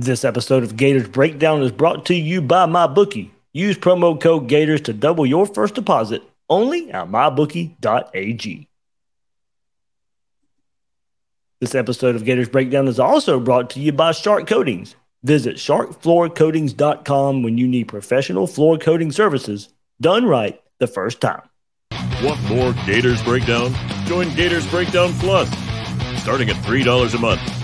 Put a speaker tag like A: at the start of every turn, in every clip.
A: This episode of Gators Breakdown is brought to you by MyBookie. Use promo code Gators to double your first deposit only at mybookie.ag. This episode of Gators Breakdown is also brought to you by Shark Coatings. Visit sharkfloorcoatings.com when you need professional floor coating services done right the first time.
B: Want more Gators Breakdown? Join Gators Breakdown Plus. Starting at $3 a month,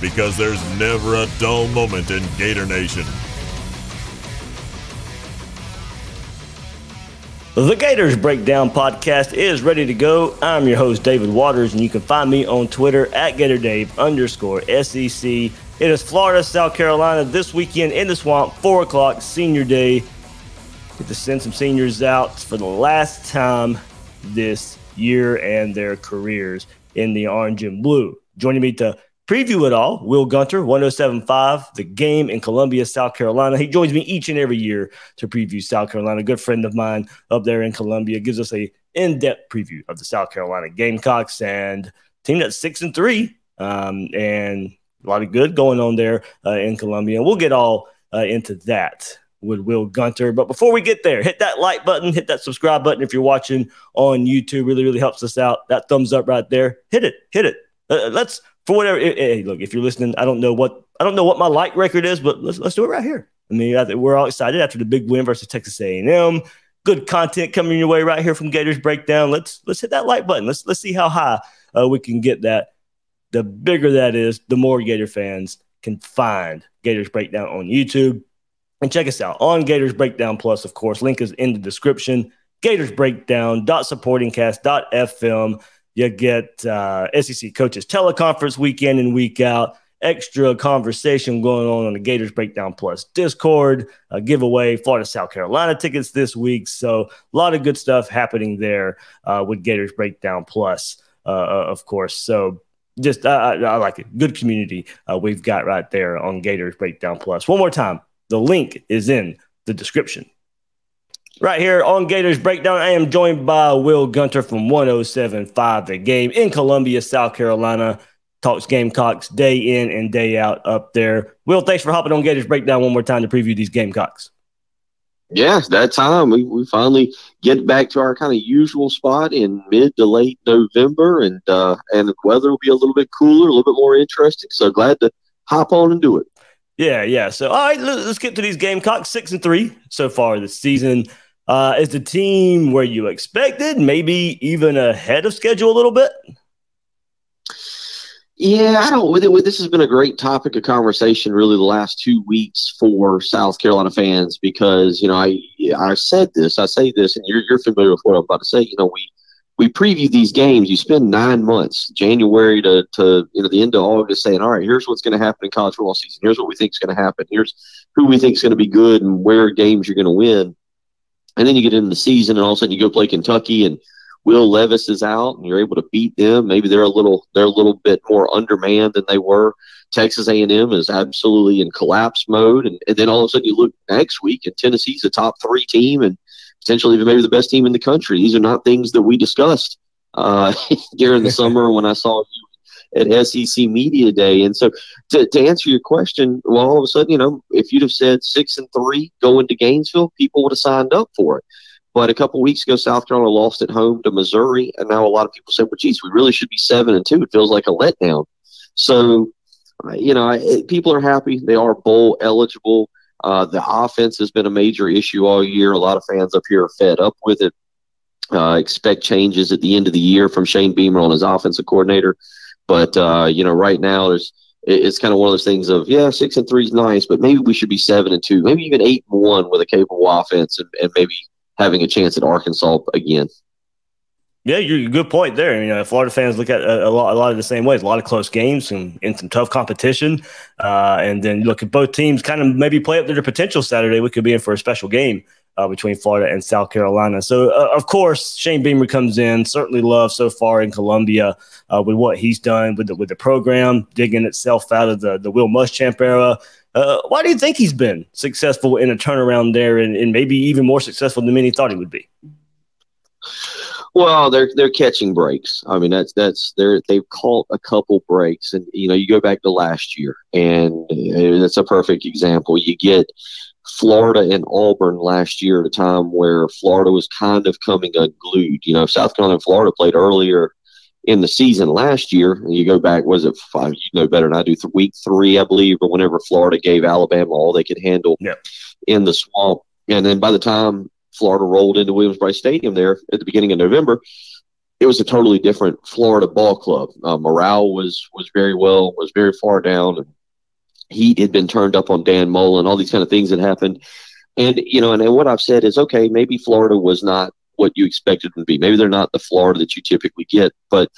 B: Because there's never a dull moment in Gator Nation.
A: The Gators Breakdown podcast is ready to go. I'm your host, David Waters, and you can find me on Twitter at GatorDave underscore SEC. It is Florida, South Carolina this weekend in the swamp, 4 o'clock, senior day. Get to send some seniors out for the last time this year and their careers in the orange and blue. Joining me to preview it all, Will Gunter, 1075, the game in Columbia, South Carolina. He joins me each and every year to preview South Carolina. A good friend of mine up there in Columbia gives us a in-depth preview of the South Carolina Gamecocks and team that's six and three, um, and a lot of good going on there uh, in Columbia. We'll get all uh, into that with Will Gunter. But before we get there, hit that like button, hit that subscribe button if you're watching on YouTube. Really, really helps us out. That thumbs up right there. Hit it, hit it. Uh, let's for whatever. Hey, look, if you're listening, I don't know what I don't know what my like record is, but let's let's do it right here. I mean, we're all excited after the big win versus Texas A&M. Good content coming your way right here from Gators Breakdown. Let's let's hit that like button. Let's let's see how high uh, we can get that. The bigger that is, the more Gator fans can find Gators Breakdown on YouTube. And check us out on Gators Breakdown Plus, of course. Link is in the description. Gators Breakdown dot supportingcast.fm. You get uh, SEC coaches teleconference week in and week out. Extra conversation going on on the Gators Breakdown Plus Discord. A giveaway Florida South Carolina tickets this week. So a lot of good stuff happening there uh, with Gators Breakdown Plus, uh, uh of course. So just I, I, like it. Good community uh, we've got right there on Gators Breakdown Plus. One more time the link is in the description. Right here on Gators Breakdown, I am joined by Will Gunter from 1075 The Game in Columbia, South Carolina. Talks Gamecocks day in and day out up there. Will, thanks for hopping on Gators Breakdown one more time to preview these Gamecocks.
C: Yes, that time we, we finally get back to our kind of usual spot in mid to late November, and uh, and the weather will be a little bit cooler, a little bit more interesting. So glad to hop on and do it.
A: Yeah, yeah. So, all right, let's get to these Gamecocks. Six and three so far this season. Uh, is the team where you expected? Maybe even ahead of schedule a little bit.
C: Yeah, I don't. This has been a great topic of conversation, really, the last two weeks for South Carolina fans because you know I I said this, I say this, and you're you're familiar with what I'm about to say. You know, we we preview these games. You spend nine months, January to, to you know the end of August, saying, "All right, here's what's going to happen in college football season. Here's what we think is going to happen. Here's who we think is going to be good and where games you're going to win." And then you get into the season, and all of a sudden you go play Kentucky, and Will Levis is out, and you're able to beat them. Maybe they're a little they're a little bit more undermanned than they were. Texas A&M is absolutely in collapse mode, and, and then all of a sudden you look next week, and Tennessee's a top three team, and potentially even maybe the best team in the country. These are not things that we discussed uh, during the summer when I saw you at SEC Media Day. And so, to, to answer your question, well, all of a sudden, you know, if you'd have said six and three going to Gainesville, people would have signed up for it. But a couple weeks ago, South Carolina lost at home to Missouri, and now a lot of people say, "Well, geez, we really should be seven and two." It feels like a letdown. So, you know, it, people are happy; they are bowl eligible. Uh, the offense has been a major issue all year. A lot of fans up here are fed up with it. Uh, expect changes at the end of the year from Shane Beamer on his offensive coordinator. But uh, you know, right now there's it's kind of one of those things of yeah, six and three is nice, but maybe we should be seven and two, maybe even eight and one with a capable offense, and, and maybe having a chance at Arkansas again.
A: Yeah, you're a good point there. You know, Florida fans look at a, a, lot, a lot of the same ways. A lot of close games and, and some tough competition, uh, and then look at both teams kind of maybe play up to their potential Saturday. We could be in for a special game uh, between Florida and South Carolina. So, uh, of course, Shane Beamer comes in. Certainly love so far in Columbia uh, with what he's done with the, with the program, digging itself out of the the Will Muschamp era. Uh, why do you think he's been successful in a turnaround there, and, and maybe even more successful than many thought he would be?
C: Well, they're they're catching breaks. I mean, that's that's they're they've caught a couple breaks, and you know, you go back to last year, and that's a perfect example. You get Florida and Auburn last year at a time where Florida was kind of coming unglued. You know, South Carolina and Florida played earlier in the season last year. And you go back, was it five? You know better than I do. Week three, I believe, or whenever Florida gave Alabama all they could handle in the swamp. And then by the time Florida rolled into Williams-Brice Stadium there at the beginning of November, it was a totally different Florida ball club. Uh, morale was was very well, was very far down. And heat had been turned up on Dan Mullen, all these kind of things that happened. And, you know, and, and what I've said is, okay, maybe Florida was not what you expected them to be. Maybe they're not the Florida that you typically get, but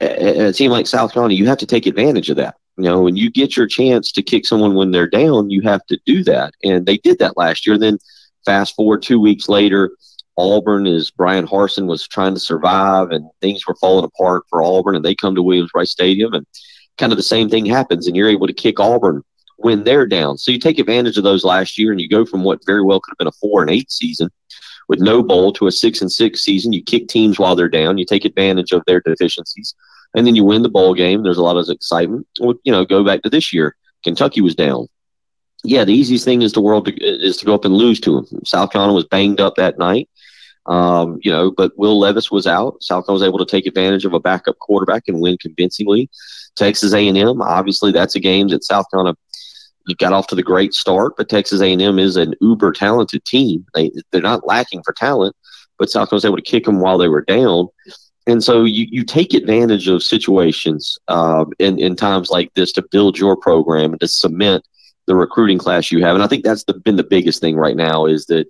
C: eh, eh, eh, a team like South Carolina, you have to take advantage of that. You know, when you get your chance to kick someone when they're down, you have to do that. And they did that last year. Then fast forward two weeks later, Auburn is Bryan Harsin was trying to survive and things were falling apart for Auburn and they come to Williams-Brice Stadium and kind of the same thing happens and you're able to kick Auburn when they're down. So you take advantage of those last year and you go from what very well could have been a four and eight season with no bowl to a six and six season. You kick teams while they're down. You take advantage of their deficiencies, and then you win the bowl game. There's a lot of excitement. You know, go back to this year. Kentucky was down. Yeah, the easiest thing is the world to, is to go up and lose to them. South Carolina was banged up that night. Um, you know, but Will Levis was out. South Carolina was able to take advantage of a backup quarterback and win convincingly. Texas A&M, obviously, that's a game that South Carolina got off to the great start, but Texas A&M is an uber talented team. They they're not lacking for talent, but South Carolina was able to kick them while they were down. And so you, you take advantage of situations um, in, in times like this to build your program and to cement the recruiting class you have. And I think that's the, been the biggest thing right now is that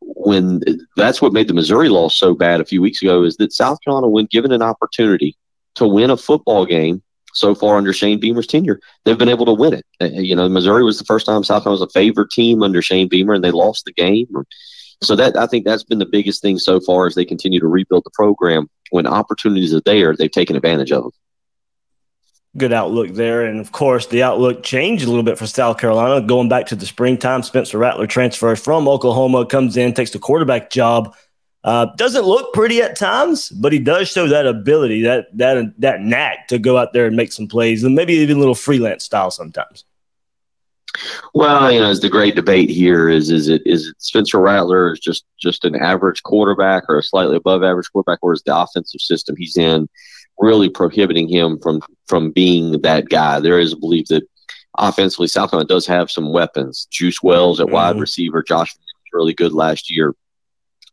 C: when that's what made the Missouri loss so bad a few weeks ago is that South Carolina, when given an opportunity to win a football game, so far under Shane Beamer's tenure. They've been able to win it. Uh, you know, Missouri was the first time South Carolina was a favored team under Shane Beamer, and they lost the game. So that I think that's been the biggest thing so far as they continue to rebuild the program. When opportunities are there, they've taken advantage of them.
A: Good outlook there, and of course the outlook changed a little bit for South Carolina. Going back to the springtime, Spencer Rattler transfers from Oklahoma, comes in, takes the quarterback job uh, doesn't look pretty at times, but he does show that ability, that that that knack to go out there and make some plays, and maybe even a little freelance style sometimes.
C: Well, you know, as the great debate here is: is it is it Spencer Rattler is just just an average quarterback or a slightly above average quarterback, or is the offensive system he's in really prohibiting him from from being that guy? There is a belief that offensively, South Carolina does have some weapons. Juice Wells at mm-hmm. wide receiver, Josh was really good last year.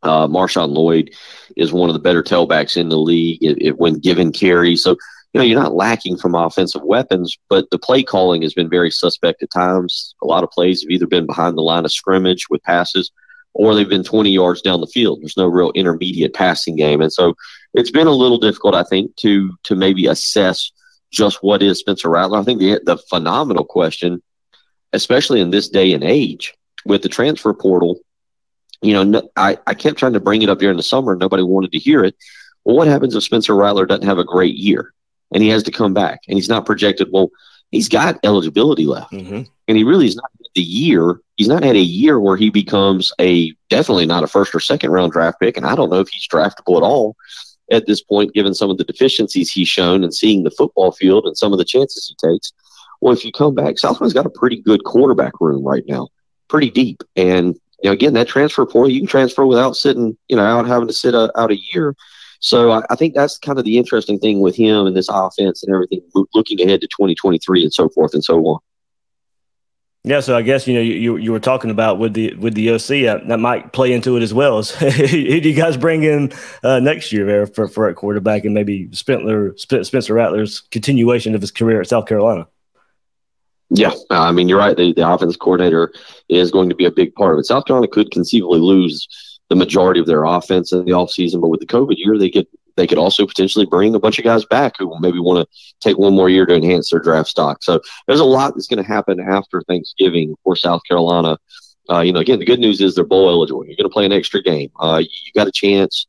C: Uh, Marshawn Lloyd is one of the better tailbacks in the league it, it, when given carry. So, you know, you're not lacking from offensive weapons, but the play calling has been very suspect at times. A lot of plays have either been behind the line of scrimmage with passes or they've been 20 yards down the field. There's no real intermediate passing game. And so it's been a little difficult, I think, to to maybe assess just what is Spencer Rattler. I think the, the phenomenal question, especially in this day and age with the transfer portal, you know, no, I, I kept trying to bring it up during the summer. Nobody wanted to hear it. Well, what happens if Spencer Rattler doesn't have a great year and he has to come back and he's not projected? Well, he's got eligibility left, mm-hmm. and he really is not the year. He's not had a year where he becomes a definitely not a first or second round draft pick, and I don't know if he's draftable at all at this point, given some of the deficiencies he's shown and seeing the football field and some of the chances he takes. Well, if you come back, Southland's got a pretty good quarterback room right now, pretty deep, and you know, again, that transfer portal, you can transfer without sitting, you know, out having to sit a, out a year. So I, I, think that's kind of the interesting thing with him and this offense and everything, looking ahead to 2023 and so forth and so on.
A: Yeah, so I guess you know you you were talking about with the with the OC uh, that might play into it as well. Who do you guys bring in uh, next year there for for a quarterback and maybe Spencer Spencer Rattler's continuation of his career at South Carolina?
C: Yeah, uh, I mean you're right. The, the offense coordinator is going to be a big part of it. South Carolina could conceivably lose the majority of their offense in the offseason, but with the COVID year, they could they could also potentially bring a bunch of guys back who maybe want to take one more year to enhance their draft stock. So there's a lot that's going to happen after Thanksgiving for South Carolina. Uh, you know, again, the good news is they're bowl eligible. You're going to play an extra game. Uh, you got a chance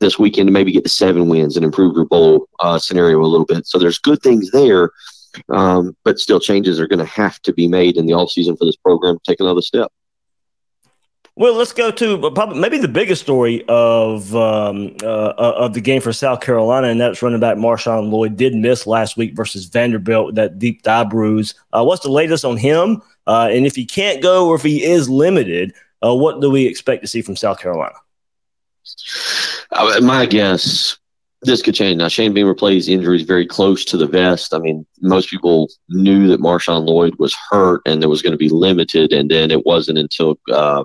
C: this weekend to maybe get to seven wins and improve your bowl uh, scenario a little bit. So there's good things there. Um, but still, changes are going to have to be made in the off season for this program to take another step.
A: Well, let's go to probably maybe the biggest story of um, uh, uh, of the game for South Carolina, and that's running back Marshawn Lloyd did miss last week versus Vanderbilt that deep thigh bruise. Uh, what's the latest on him? Uh, and if he can't go or if he is limited, uh, what do we expect to see from South Carolina?
C: Uh, my guess this could change. Now, Shane Beamer plays injuries very close to the vest. I mean, most people knew that Marshawn Lloyd was hurt and there was going to be limited, and then it wasn't until uh,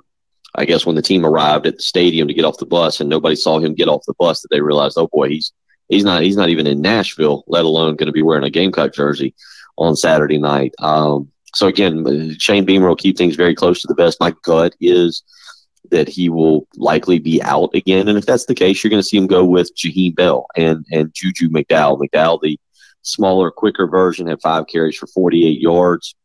C: I guess when the team arrived at the stadium to get off the bus and nobody saw him get off the bus that they realized, oh boy, he's he's not he's not even in Nashville, let alone going to be wearing a Gamecock jersey on Saturday night. Um, so again, Shane Beamer will keep things very close to the vest. My gut is that he will likely be out again. And if that's the case, you're going to see him go with Jaheim Bell and, and Juju McDowell. McDowell, the smaller, quicker version, had five carries for 48 yards.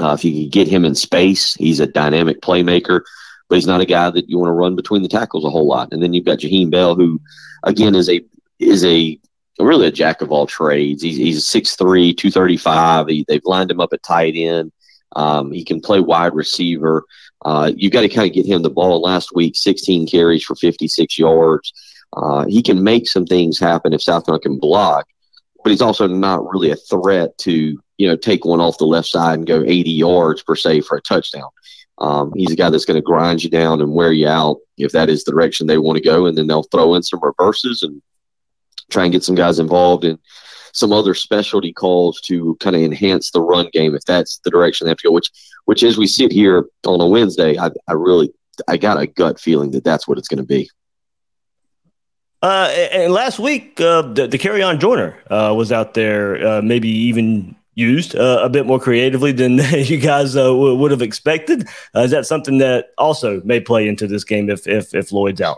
C: Uh, if you can get him in space, he's a dynamic playmaker, but he's not a guy that you want to run between the tackles a whole lot. And then you've got Jaheim Bell, who, again, is a is a really a jack of all trades. He's, he's 6'3", 235. He, they've lined him up at tight end. Um, he can play wide receiver. Uh, you got to kind of get him the ball. Last week, 16 carries for 56 yards. Uh, he can make some things happen if South Carolina can block, but he's also not really a threat to you know take one off the left side and go 80 yards per se for a touchdown. Um, he's a guy that's going to grind you down and wear you out if that is the direction they want to go, and then they'll throw in some reverses and try and get some guys involved in some other specialty calls to kind of enhance the run game if that's the direction they have to go. Which, which as we sit here on a Wednesday, I, I really I got a gut feeling that that's what it's going to be.
A: Uh, and last week, uh, the, Dakereon Joyner uh, was out there, uh, maybe even used uh, a bit more creatively than you guys uh, w- would have expected. is that something that also may play into this game if if, if Lloyd's out?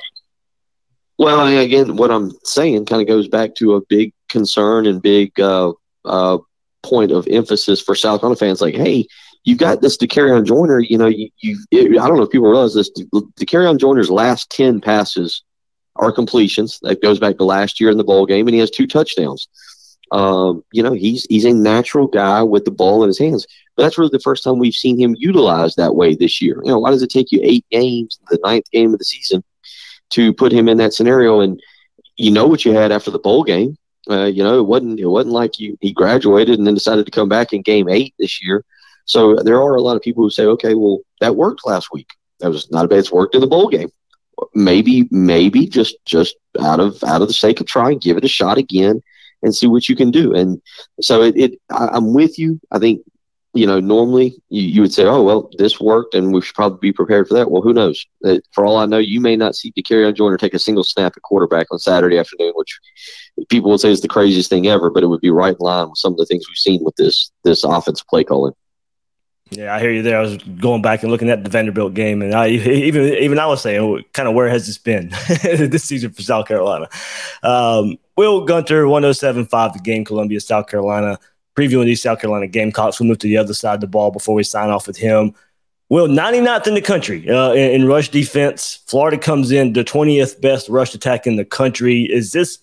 C: Well, again, what I'm saying kind of goes back to a big concern and big uh, uh, point of emphasis for South Carolina fans. Like, hey, you got this Dakereon Joyner. You know, you, you I don't know if people realize this. Dakereon Joyner's last ten passes are completions. That goes back to last year in the bowl game, and he has two touchdowns. Um, you know, he's he's a natural guy with the ball in his hands. But that's really the first time we've seen him utilized that way this year. You know, why does it take you eight games, the ninth game of the season, to put him in that scenario. And you know what you had after the bowl game. Uh, you know, it wasn't it wasn't like you he graduated and then decided to come back in game eight this year. So there are a lot of people who say, okay, well, that worked last week. That was not a bad. It's worked in the bowl game. Maybe, maybe just just out of out of the sake of trying, give it a shot again and see what you can do. And so it, it I, I'm with you. I think you know, normally you, you would say, oh, well, this worked and we should probably be prepared for that. Well, who knows? For all I know, you may not see Dakereon Joyner take a single snap at quarterback on Saturday afternoon, which people would say is the craziest thing ever, but it would be right in line with some of the things we've seen with this this offensive play calling.
A: Yeah, I hear you there. I was going back and looking at the Vanderbilt game, and I even even I was saying, oh, kind of where has this been this season for South Carolina? Um, Will Gunter, 107.5 the game, Columbia, South Carolina previewing these South Carolina Gamecocks. We'll move to the other side of the ball before we sign off with him. Well, 99th in the country uh, in, in, rush defense. Florida comes in the 20th best rush attack in the country. Is this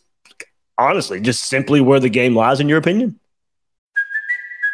A: honestly just simply where the game lies, in your opinion?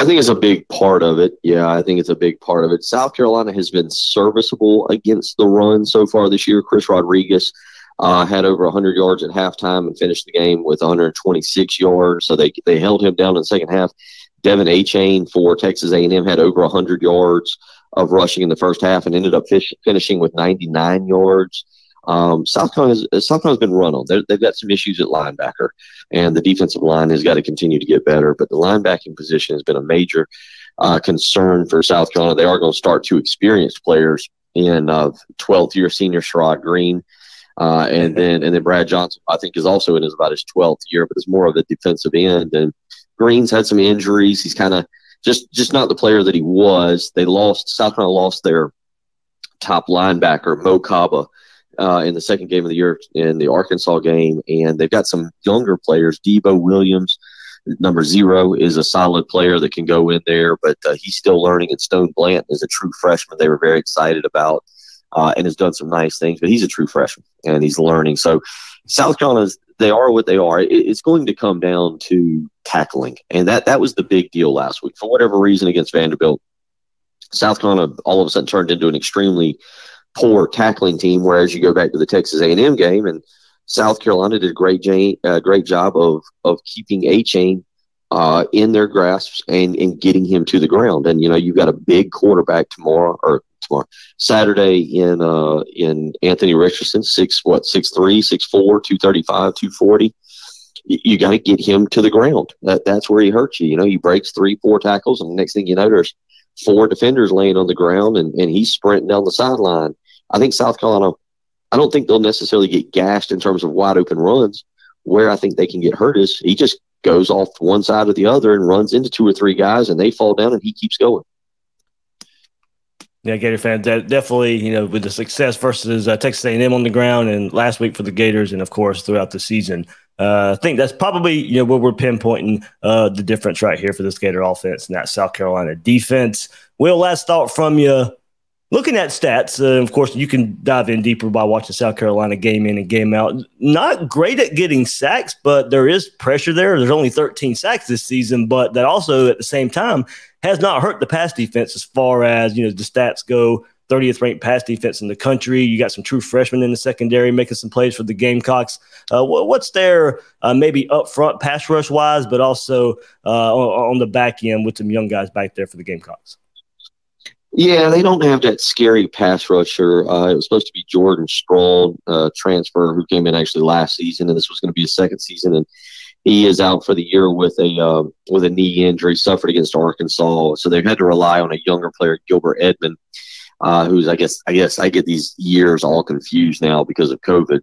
C: I think it's a big part of it. Yeah, I think it's a big part of it. South Carolina has been serviceable against the run so far this year. Chris Rodriguez uh, had over 100 yards at halftime and finished the game with 126 yards. So they they held him down in the second half. De'Von Achane for Texas A&M had over 100 yards of rushing in the first half and ended up fish, finishing with 99 yards. Um, South Carolina has, South Carolina's been run on. they have got some issues at linebacker, and the defensive line has got to continue to get better. But the linebacking position has been a major uh, concern for South Carolina. They are going to start two experienced players in uh, 12th year senior Sherrod Greene. Uh, and then and then Brad Johnson, I think, is also in his about his 12th year, but is more of a defensive end. And Greene's had some injuries. He's kind of just just not the player that he was. They lost South Carolina lost their top linebacker Mo Kaba uh, in the second game of the year in the Arkansas game, and they've got some younger players. Debo Williams, number zero, is a solid player that can go in there, but uh, he's still learning. And Stone Blanton is a true freshman. They were very excited about. Uh, and has done some nice things, but he's a true freshman and he's learning. So, South Carolina's they are what they are. It, it's going to come down to tackling, and that that was the big deal last week. For whatever reason, against Vanderbilt, South Carolina all of a sudden turned into an extremely poor tackling team. Whereas you go back to the Texas A&M game, and South Carolina did a great, uh, great job of of keeping Achane uh, in their grasps and, and getting him to the ground. And you know, you've got a big quarterback tomorrow or tomorrow Saturday in uh, in Anthony Richardson, six what six three, six four, two thirty five, two forty. You, you got to get him to the ground. That that's where he hurts you. You know, he breaks three, four tackles, and the next thing you know, there's four defenders laying on the ground, and, and he's sprinting down the sideline. I think South Carolina, I don't think they'll necessarily get gashed in terms of wide open runs. Where I think they can get hurt is he just goes off one side or the other and runs into two or three guys, and they fall down, and he keeps going.
A: Yeah, Gator fans, definitely, you know, with the success versus uh, Texas A&M on the ground, and last week for the Gators, and of course throughout the season, uh, I think that's probably you know where we're pinpointing uh, the difference right here for this Gator offense and that South Carolina defense. Will, last thought from you Looking at stats, uh, of course, you can dive in deeper by watching South Carolina game in and game out. Not great at getting sacks, but there is pressure there. There's only 13 sacks this season, but that also at the same time has not hurt the pass defense as far as you know the stats go. 30th ranked pass defense in the country. You got some true freshmen in the secondary making some plays for the Gamecocks. Uh, what's their uh, maybe up front pass rush wise, but also uh, on, on the back end with some young guys back there for the Gamecocks?
C: Yeah, they don't have that scary pass rusher. Uh, it was supposed to be Jordan Strong, uh, transfer, who came in actually last season, and this was going to be his second season, and he is out for the year with a uh, with a knee injury suffered against Arkansas. So they've had to rely on a younger player, Gilbert Edmond, uh, who's I guess I guess I get these years all confused now because of COVID.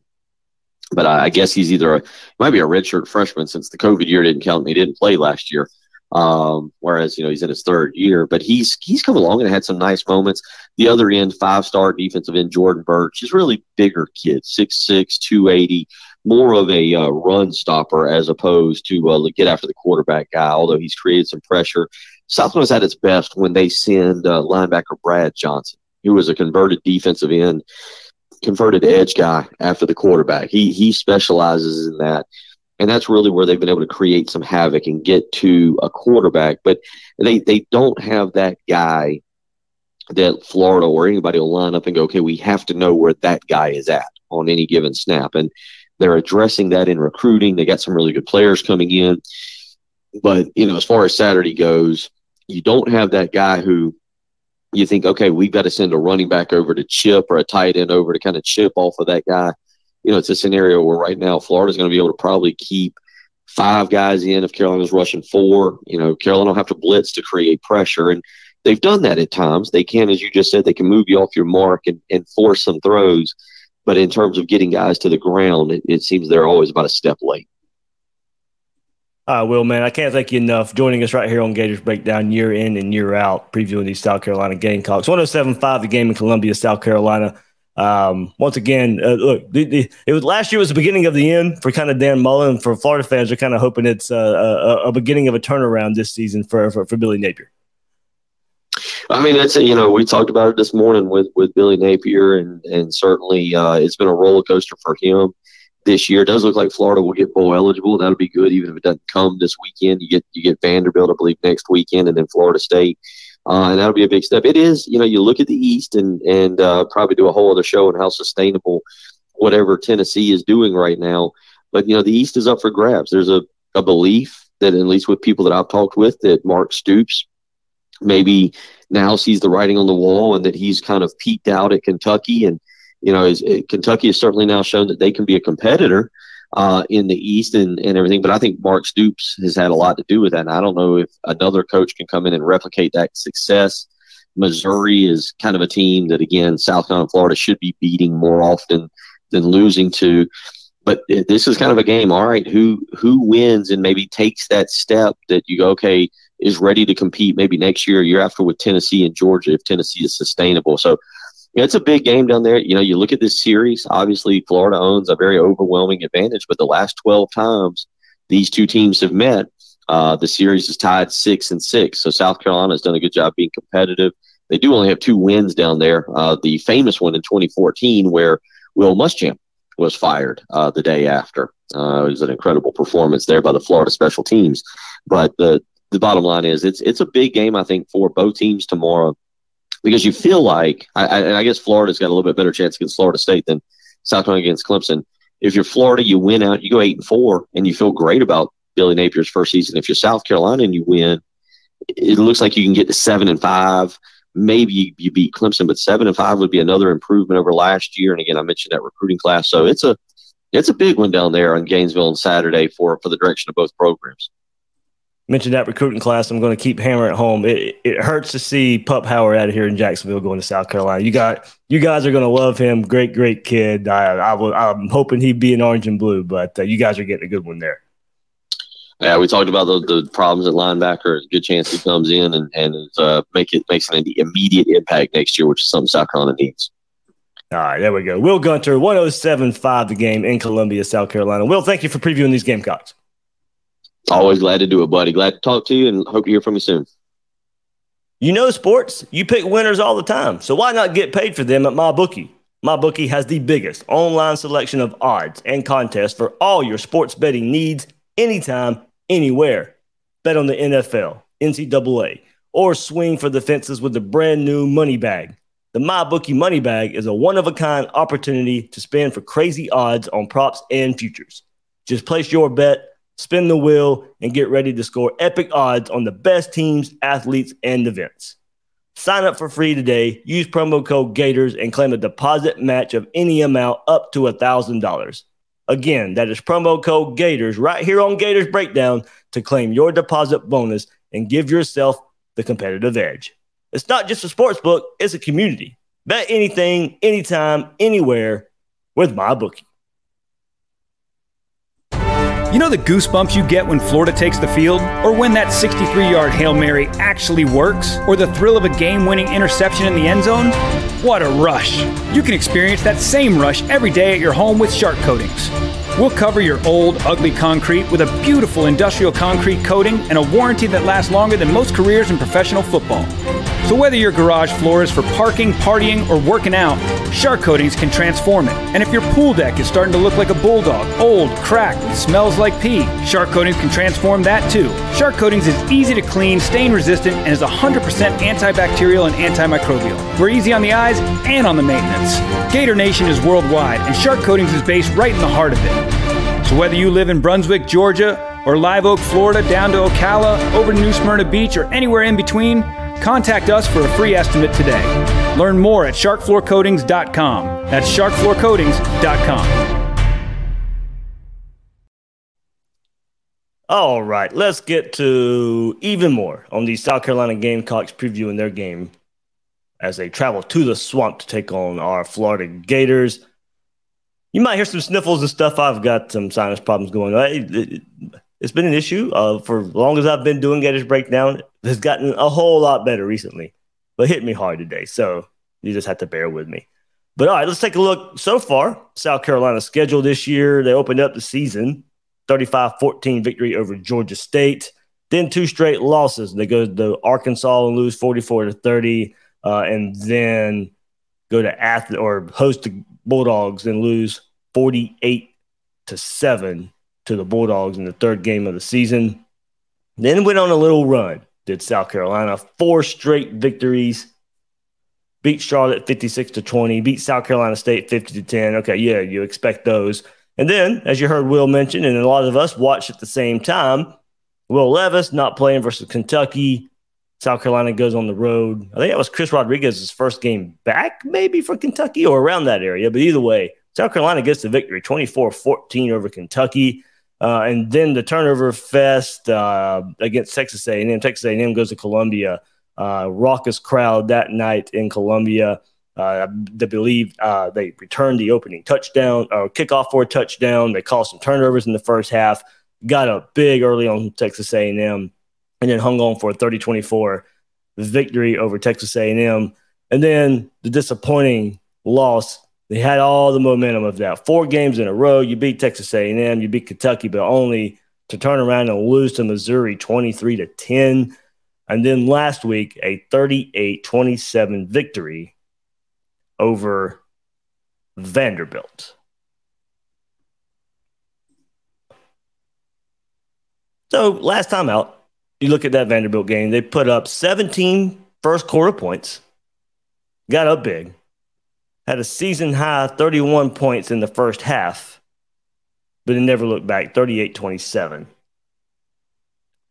C: But I, I guess he's either a might be a redshirt freshman since the COVID year didn't count and he didn't play last year. Um, whereas you know he's in his third year, but he's he's come along and had some nice moments. The other end, five star defensive end Jordan Burch, is really bigger kid, 6'6", 280, more of a uh, run stopper as opposed to uh, get after the quarterback guy. Although he's created some pressure, Southwest is at its best when they send uh, linebacker Brad Johnson, who was a converted defensive end, converted edge guy after the quarterback. He he specializes in that and that's really where they've been able to create some havoc and get to a quarterback. But they they don't have that guy that Florida or anybody will line up and go, okay, we have to know where that guy is at on any given snap, and they're addressing that in recruiting. They got some really good players coming in, but you know, as far as Saturday goes, you don't have that guy who you think, okay, we've got to send a running back over to chip or a tight end over to kind of chip off of that guy you know, it's a scenario where right now Florida's going to be able to probably keep five guys in if Carolina's rushing four. You know, Carolina will have to blitz to create pressure. And they've done that at times. They can, as you just said, they can move you off your mark and, and force some throws. But in terms of getting guys to the ground, it, it seems they're always about a step late.
A: Right, Will, man, I can't thank you enough joining us right here on Gators Breakdown year in and year out, previewing these South Carolina Gamecocks. 107.5, the game in Columbia, South Carolina. Um, once again, uh, look, the, the, it was last year was the beginning of the end for kind of Dan Mullen. For Florida fans, are kind of hoping it's uh, a, a, beginning of a turnaround this season for, for, for Billy Napier.
C: I mean, that's you know we talked about it this morning with with Billy Napier, and and certainly uh, it's been a roller coaster for him this year. It does look like Florida will get bowl eligible. That'll be good, even if it doesn't come this weekend. You get you get Vanderbilt, I believe, next weekend, and then Florida State, uh, and that'll be a big step. It is, you know, you look at the East and and uh, probably do a whole other show on how sustainable whatever Tennessee is doing right now. But you know, the East is up for grabs. There's a, a belief that at least with people that I've talked with that Mark Stoops maybe now sees the writing on the wall and that he's kind of peaked out at Kentucky and you know, is, Kentucky has certainly now shown that they can be a competitor uh, in the East and, and everything. But I think Mark Stoops has had a lot to do with that. And I don't know if another coach can come in and replicate that success. Missouri is kind of a team that, again, South Carolina, Florida should be beating more often than losing to. But this is kind of a game. All right, who who wins and maybe takes that step that you go, okay, is ready to compete maybe next year, year after with Tennessee and Georgia if Tennessee is sustainable. So yeah, it's a big game down there. You know, you look at this series, obviously Florida owns a very overwhelming advantage, but the last 12 times these two teams have met, uh, the series is tied six and six. So South Carolina has done a good job being competitive. They do only have two wins down there. Uh, the famous one in 2014, where Will Muschamp was fired uh, the day after. Uh, it was an incredible performance there by the Florida special teams. But the the bottom line is, it's it's a big game, I think, for both teams tomorrow because you feel like, I, I, and I guess Florida's got a little bit better chance against Florida State than South Carolina against Clemson. If you're Florida, you win out, you go eight and four, and you feel great about Billy Napier's first season. If you're South Carolina and you win, it looks like you can get to seven and five. Maybe you, you beat Clemson, but seven and five would be another improvement over last year. And again, I mentioned that recruiting class, so it's a it's a big one down there on Gainesville on Saturday for for the direction of both programs
A: mentioned that recruiting class. I'm going to keep hammering it home. It, it hurts to see Pup Howard out of here in Jacksonville going to South Carolina. You got you guys are going to love him. Great, great kid. I, I am hoping he'd be in orange and blue, but uh, you guys are getting a good one there.
C: Yeah, we talked about the, the problems at linebacker. Good chance he comes in and and uh, make it makes an immediate impact next year, which is something South Carolina needs.
A: All right, there we go. Will Gunter, 107.5 the game in Columbia, South Carolina. Will, thank you for previewing these Gamecocks.
C: Always glad to do it, buddy. Glad to talk to you and hope to hear from you soon.
A: You know sports, you pick winners all the time. So why not get paid for them at MyBookie? MyBookie has the biggest online selection of odds and contests for all your sports betting needs anytime, anywhere. Bet on the NFL, NCAA, or swing for the fences with the brand new money bag. The MyBookie money bag is a one of a kind opportunity to spend for crazy odds on props and futures. Just place your bet spin the wheel, and get ready to score epic odds on the best teams, athletes, and events. Sign up for free today. Use promo code Gators and claim a deposit match of any amount up to $1,000. Again, that is promo code Gators right here on Gators Breakdown to claim your deposit bonus and give yourself the competitive edge. It's not just a sports book, it's a community. Bet anything, anytime, anywhere with MyBookie.
D: You know the goosebumps you get when Florida takes the field? Or when that 63 yard Hail Mary actually works? Or the thrill of a game winning interception in the end zone? What a rush! You can experience that same rush every day at your home with Shark Coatings. We'll cover your old, ugly concrete with a beautiful industrial concrete coating and a warranty that lasts longer than most careers in professional football. So whether your garage floor is for parking, partying, or working out, Shark Coatings can transform it. And if your pool deck is starting to look like a bulldog, old, cracked, and smells like pee, Shark Coatings can transform that too. Shark Coatings is easy to clean, stain resistant, and is 100% antibacterial and antimicrobial. We're easy on the eyes and on the maintenance. Gator Nation is worldwide, and Shark Coatings is based right in the heart of it. So whether you live in Brunswick, Georgia, or Live Oak, Florida, down to Ocala, over to New Smyrna Beach, or anywhere in between, Contact us for a free estimate today. Learn more at sharkfloorcoatings.com. That's sharkfloorcoatings.com.
A: All right, let's get to even more on the South Carolina Gamecocks previewing their game as they travel to the swamp to take on our Florida Gators. You might hear some sniffles and stuff. I've got some sinus problems going on. it's been an issue uh, for as long as I've been doing Gators Breakdown. It's gotten a whole lot better recently, but hit me hard today. So you just have to bear with me. But all right, let's take a look so far. South Carolina's schedule this year, they opened up the season 35 14 victory over Georgia State. Then two straight losses. They go to Arkansas and lose 44 to 30, uh, and then go to Athens or host the Bulldogs and lose 48 to 7 to the Bulldogs in the third game of the season. Then went on a little run, did South Carolina, four straight victories. Beat Charlotte 56 to 20, beat South Carolina State 50 to 10. Okay, yeah, you expect those. And then, as you heard Will mention, and a lot of us watched at the same time, Will Levis not playing versus Kentucky. South Carolina goes on the road. I think that was Chris Rodriguez's first game back, maybe for Kentucky or around that area. But either way, South Carolina gets the victory 24 14 over Kentucky. Uh, and then the turnover fest uh, against Texas A&M. Texas A&M goes to Columbia. Uh, raucous crowd that night in Columbia. Uh, they believe uh, they returned the opening touchdown or kickoff for a touchdown. They caused some turnovers in the first half. Got up big early on Texas A&M, and then hung on for a 30-24 victory over Texas A&M. And then the disappointing loss. They had all the momentum of that. Four games in a row. You beat Texas A&M. You beat Kentucky, but only to turn around and lose to Missouri 23 to 10. And then last week, a 38 27 victory over Vanderbilt. So last time out, you look at that Vanderbilt game, they put up 17 first quarter points, got up big, had a season high 31 points in the first half, but it never looked back 38 27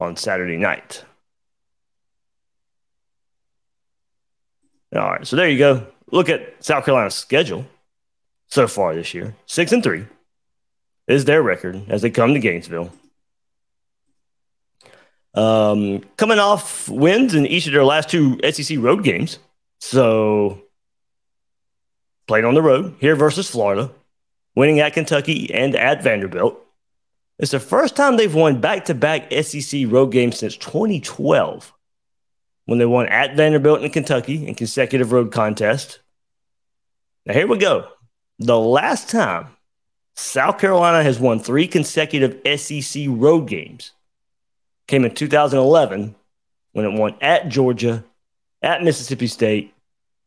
A: on Saturday night. All right, so there you go look at South Carolina's schedule so far this year. Six and three is their record as they come to Gainesville. Um, coming off wins in each of their last two SEC road games. So played on the road here versus Florida, winning at Kentucky and at Vanderbilt. It's the first time they've won back to back SEC road games since 2012 when they won at Vanderbilt in Kentucky in consecutive road contests. Now, here we go. The last time South Carolina has won three consecutive SEC road games came in 2011 when it won at Georgia, at Mississippi State,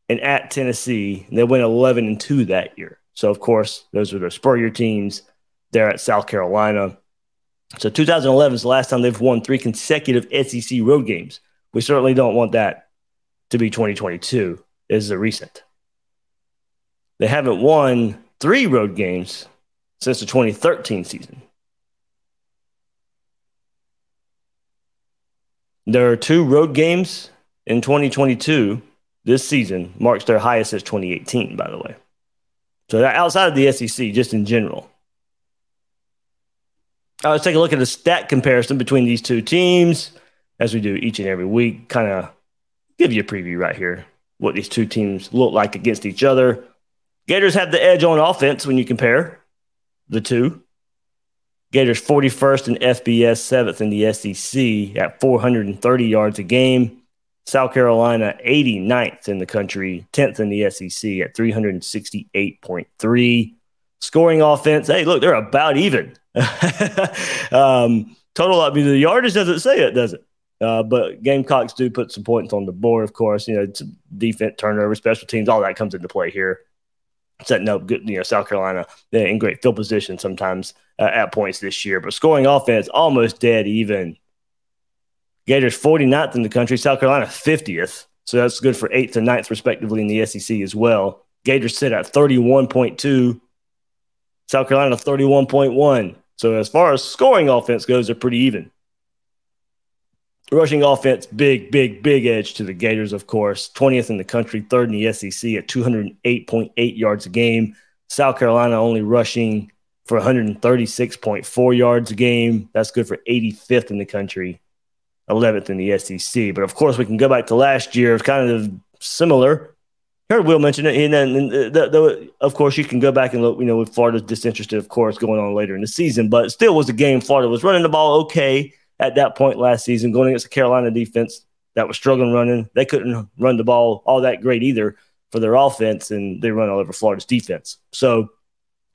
A: and at Tennessee. And they went 11 and 2 that year. So, of course, those were their Spurrier teams there at South Carolina. So, 2011 is the last time they've won three consecutive SEC road games. We certainly don't want that to be 2022, is the recent. They haven't won three road games since the 2013 season. There are two road games in 2022. This season marks their highest since 2018, by the way. So outside of the SEC, just in general. Uh, let's take a look at the stat comparison between these two teams as we do each and every week, kind of give you a preview right here what these two teams look like against each other. Gators have the edge on offense when you compare the two. Gators 41st in FBS, 7th in the SEC at 430 yards a game. South Carolina 89th in the country, 10th in the SEC at 368.3. Scoring offense, hey, look, they're about even. um, total, mean, the yardage doesn't say it, does it? Uh, but Gamecocks do put some points on the board, of course. You know, defense, turnover, special teams, all that comes into play here. Setting up good, you know, South Carolina in great field position sometimes uh, at points this year. But scoring offense almost dead even. Gators 49th in the country, South Carolina 50th. So that's good for eighth and ninth, respectively, in the SEC as well. Gators sit at 31.2, South Carolina 31.1. So as far as scoring offense goes, they're pretty even. Rushing offense, big, big, big edge to the Gators, of course. 20th in the country, third in the SEC at 208.8 yards a game. South Carolina only rushing for 136.4 yards a game. That's good for 85th in the country, 11th in the SEC. But of course, we can go back to last year. It's kind of similar. heard Will mention it, and then the, uh, the, the, of course you can go back and look. You know, with Florida's disinterested, of course, going on later in the season, but still was a game. Florida was running the ball okay at that point last season, going against the Carolina defense that was struggling running. They couldn't run the ball all that great either for their offense, and they run all over Florida's defense. So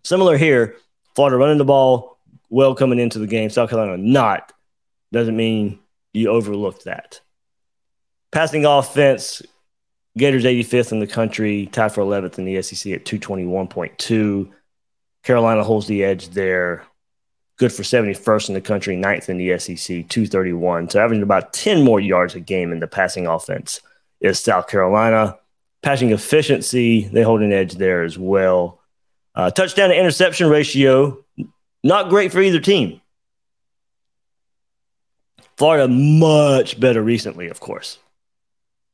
A: similar here, Florida running the ball well coming into the game. South Carolina not doesn't mean you overlooked that. Passing offense, Gators 85th in the country, tied for 11th in the SEC at 221.2. Carolina holds the edge there. Good for 71st in the country, ninth in the SEC, 231. So averaging about 10 more yards a game in the passing offense is South Carolina. Passing efficiency, they hold an edge there as well. Uh, touchdown to interception ratio, not great for either team. Florida much better recently, of course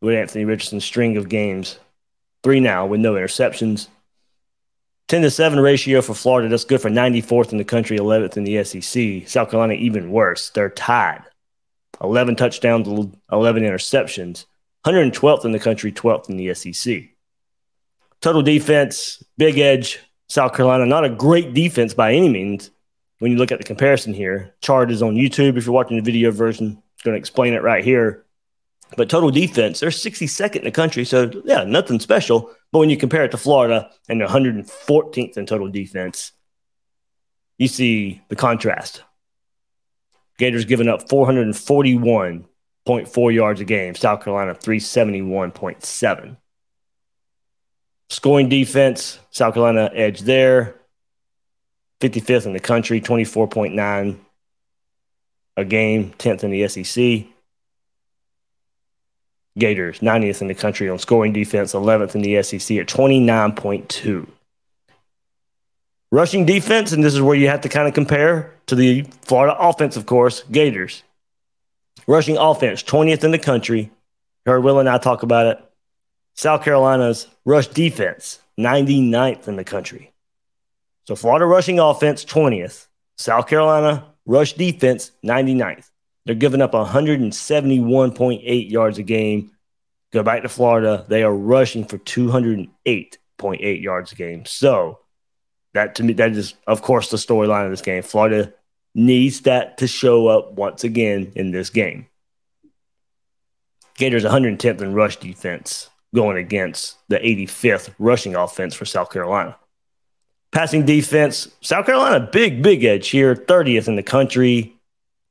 A: with Anthony Richardson's string of games. Three now with no interceptions. 10 to 7 ratio for Florida. That's good for 94th in the country, 11th in the SEC. South Carolina, even worse. They're tied. 11 touchdowns, 11 interceptions. 112th in the country, 12th in the SEC. Total defense, big edge. South Carolina, not a great defense by any means. When you look at the comparison here, chart is on YouTube. If you're watching the video version, it's going to explain it right here. But total defense, they're 62nd in the country. So, yeah, nothing special. But when you compare it to Florida and 114th in total defense, you see the contrast. Gators giving up 441.4 yards a game, South Carolina 371.7. Scoring defense, South Carolina edge there. 55th in the country, 24.9 a game, 10th in the SEC. Gators, 90th in the country on scoring defense, 11th in the SEC at 29.2. Rushing defense, and this is where you have to kind of compare to the Florida offense, of course, Gators. Rushing offense, 20th in the country. heard Will and I talk about it. South Carolina's rush defense, 99th in the country. So Florida rushing offense, 20th. South Carolina rush defense, 99th. They're giving up 171.8 yards a game. Go back to Florida. They are rushing for 208.8 yards a game. So that to me, that is, of course, the storyline of this game. Florida needs that to show up once again in this game. Gators 110th in rush defense going against the 85th rushing offense for South Carolina. Passing defense, South Carolina, big, big edge here, 30th in the country,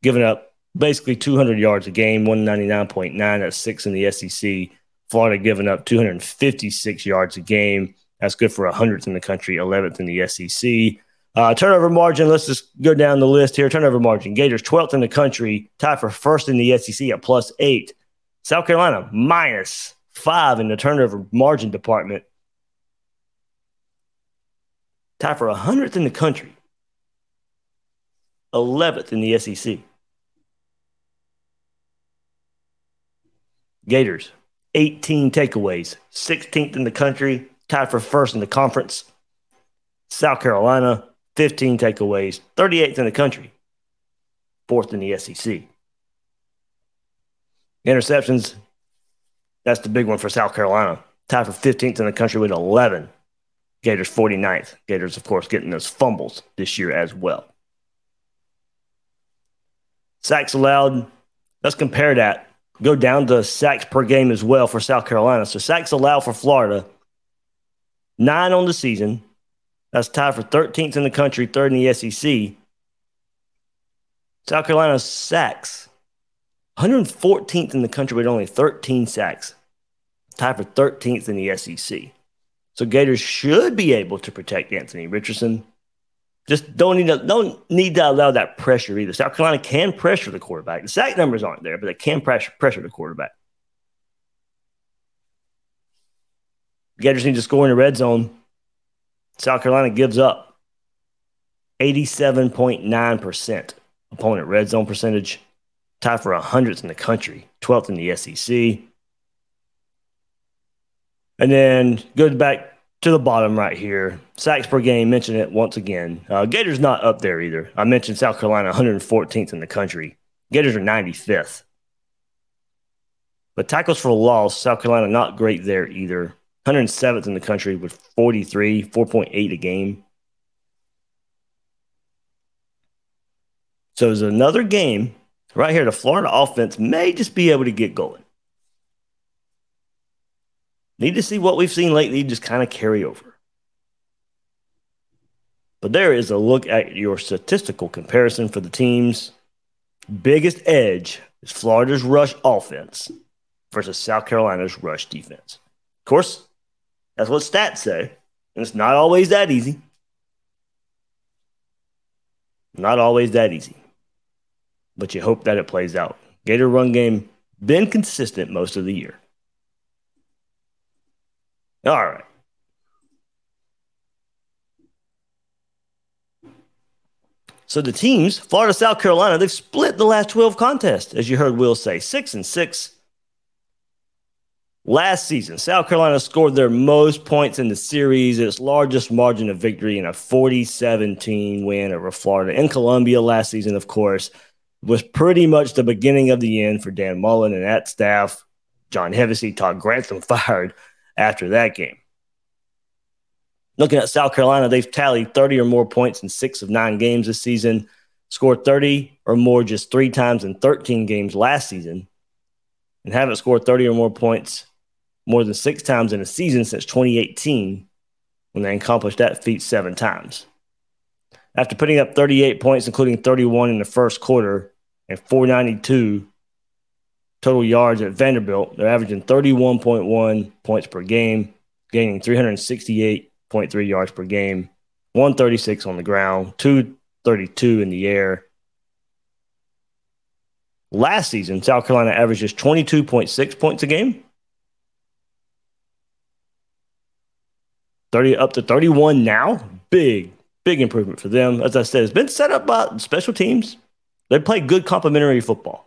A: giving up basically 200 yards a game, 199.9. That's six in the SEC. Florida giving up 256 yards a game. That's good for 100th in the country, 11th in the SEC. Uh, turnover margin, let's just go down the list here. Turnover margin, Gators 12th in the country, tied for first in the SEC at plus eight. South Carolina minus five in the turnover margin department, tied for 100th in the country, 11th in the SEC. Gators, 18 takeaways, 16th in the country, tied for first in the conference. South Carolina, 15 takeaways, 38th in the country, fourth in the SEC. Interceptions, that's the big one for South Carolina. Tied for 15th in the country with 11. Gators 49th. Gators, of course, getting those fumbles this year as well. Sacks allowed. Let's compare that go down to sacks per game as well for South Carolina. So sacks allowed for Florida, nine on the season. That's tied for 13th in the country, third in the SEC. South Carolina's sacks, 114th in the country with only 13 sacks, tied for 13th in the SEC. So Gators should be able to protect Anthony Richardson. Just don't need to don't need to allow that pressure either. South Carolina can pressure the quarterback. The sack numbers aren't there, but they can pressure pressure the quarterback. Gators need to score in the red zone. South Carolina gives up 87.9% opponent red zone percentage, tied for 100th in the country, 12th in the SEC. And then goes back to the bottom right here. Sacks per game, mentioned it once again. Uh, Gators not up there either. I mentioned South Carolina 114th in the country. Gators are 95th. But tackles for loss, South Carolina not great there either. 107th in the country with 43, 4.8 a game. So it's another game right here. The Florida offense may just be able to get going. Need to see what we've seen lately just kind of carry over. But there is a look at your statistical comparison for the teams. Biggest edge is Florida's rush offense versus South Carolina's rush defense. Of course, that's what stats say, and it's not always that easy. Not always that easy. But you hope that it plays out. Gator run game been consistent most of the year. All right. So the teams, Florida, South Carolina, they've split the last 12 contests, as you heard Will say, six and six. Last season, South Carolina scored their most points in the series, its largest margin of victory in a 40 17 win over Florida. In Columbia last season, of course, was pretty much the beginning of the end for Dan Mullen and that staff. John Hevesy, Todd Grantham fired after that game. Looking at South Carolina, they've tallied 30 or more points in six of nine games this season, scored 30 or more just three times in 13 games last season, and haven't scored 30 or more points more than six times in a season since 2018 when they accomplished that feat seven times. After putting up 38 points, including 31 in the first quarter and 492 total yards at Vanderbilt, they're averaging 31.1 points per game, gaining 368.3 yards per game, 136 on the ground, 232 in the air. Last season, South Carolina averages 22.6 points a game. 30 up to 31 now. Big, big improvement for them. As I said, it's been set up by special teams. They play good complementary football.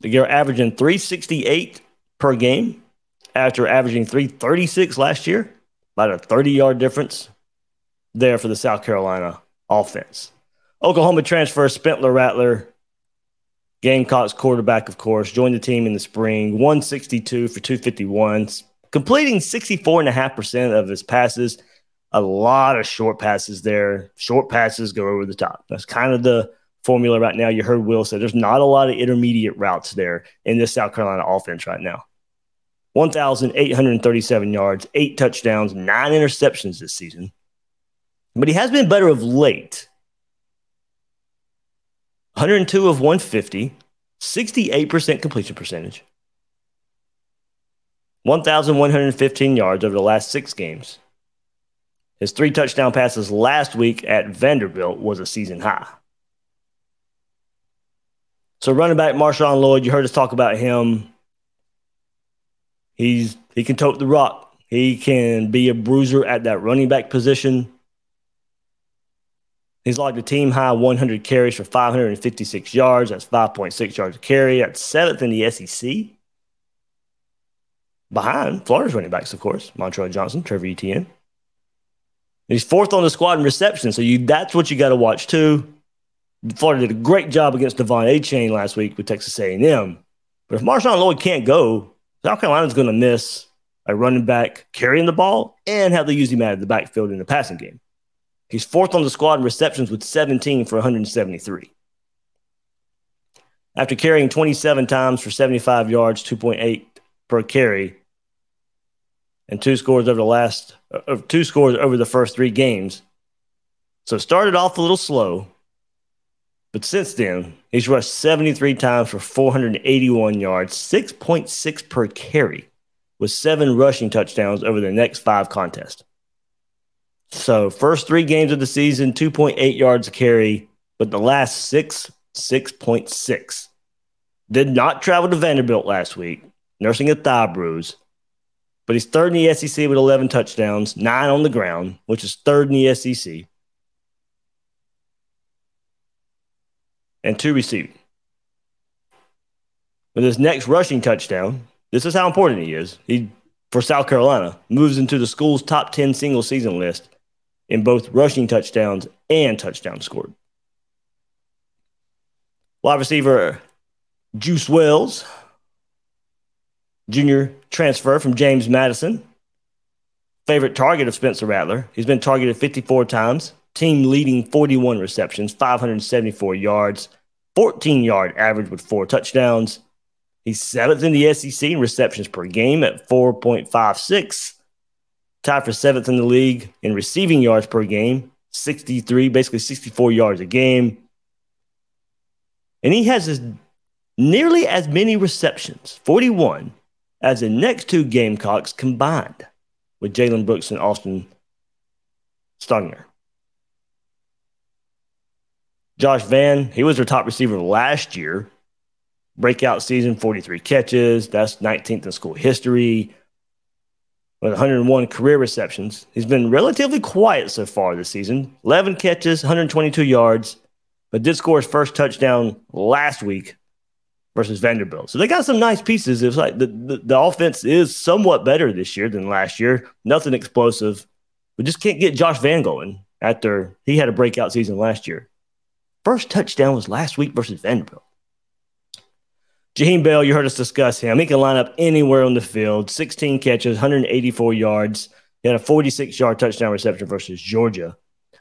A: They're averaging 368 per game after averaging 336 last year. About a 30 yard difference there for the South Carolina offense. Oklahoma transfer Spencer Rattler, Gamecocks quarterback, of course, joined the team in the spring, 162 for 251, completing 64.5% of his passes. A lot of short passes there. Short passes go over the top. That's kind of the formula right now. You heard Will say there's not a lot of intermediate routes there in this South Carolina offense right now. 1,837 yards, eight touchdowns, nine interceptions this season. But he has been better of late. 102 of 150, 68% completion percentage, 1,115 yards over the last six games. His three touchdown passes last week at Vanderbilt was a season high. So running back Marshawn Lloyd, you heard us talk about him. He's he can tote the rock. He can be a bruiser at that running back position. He's logged a team high 100 carries for 556 yards. That's 5.6 yards a carry. That's seventh in the SEC. Behind Florida's running backs, of course, Montrell Johnson, Trevor Etienne. He's fourth on the squad in reception, so you that's what you got to watch too. Florida did a great job against De'Von Achane last week with Texas A&M. But if Marshawn Lloyd can't go, South Carolina's going to miss a running back carrying the ball and have to use him out of the backfield in the passing game. He's fourth on the squad in receptions with 17 for 173. After carrying 27 times for 75 yards, 2.8 per carry, and two scores over the last uh, two scores over the first three games. So started off a little slow, but since then, he's rushed 73 times for 481 yards, 6.6 per carry, with seven rushing touchdowns over the next five contests. So, first three games of the season, 2.8 yards a carry, but the last six 6.6. Did not travel to Vanderbilt last week, nursing a thigh bruise. But he's third in the SEC with 11 touchdowns, nine on the ground, which is third in the SEC, and two receiving. With his next rushing touchdown, this is how important he is. He, for South Carolina, moves into the school's top 10 single season list in both rushing touchdowns and touchdowns scored. Wide receiver Juice Wells, junior transfer from James Madison. Favorite target of Spencer Rattler. He's been targeted 54 times, team leading 41 receptions, 574 yards, 14 yard average with four touchdowns. He's seventh in the SEC in receptions per game at 4.56. Tied for seventh in the league in receiving yards per game, 63, basically 64 yards a game. And he has as nearly as many receptions, 41, as the next two Gamecocks combined with Jalen Brooks and Austin Stogner. Josh Vann, he was their top receiver last year. Breakout season, 43 catches. That's 19th in school history with 101 career receptions. He's been relatively quiet so far this season 11 catches, 122 yards, but did score his first touchdown last week versus Vanderbilt. So they got some nice pieces. It's like the, the, the, offense is somewhat better this year than last year. Nothing explosive. We just can't get Josh Vann going after he had a breakout season last year. First touchdown was last week versus Vanderbilt. Jaheim Bell, you heard us discuss him. He can line up anywhere on the field. 16 catches, 184 yards. He had a 46 yard touchdown reception versus Georgia.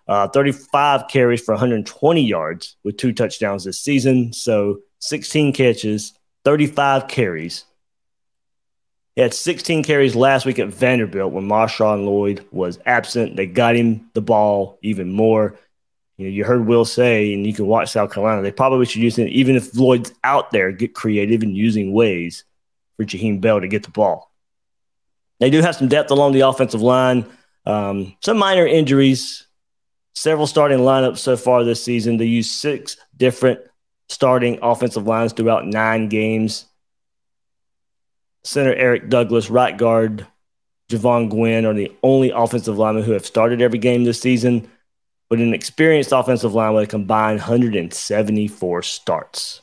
A: Uh, 35 carries for 120 yards with two touchdowns this season. So 16 catches, 35 carries. He had 16 carries last week at Vanderbilt when Marshawn Lloyd was absent. They got him the ball even more. You know, you heard Will say, and you can watch South Carolina. They probably should use it, even if Lloyd's out there, get creative in using ways for Jaheim Bell to get the ball. They do have some depth along the offensive line. Um, some minor injuries, several starting lineups so far this season. They use six different starting offensive lines throughout nine games. Center Eric Douglas, right guard Jovaughn Gwyn are the only offensive linemen who have started every game this season with an experienced offensive line with a combined 174 starts.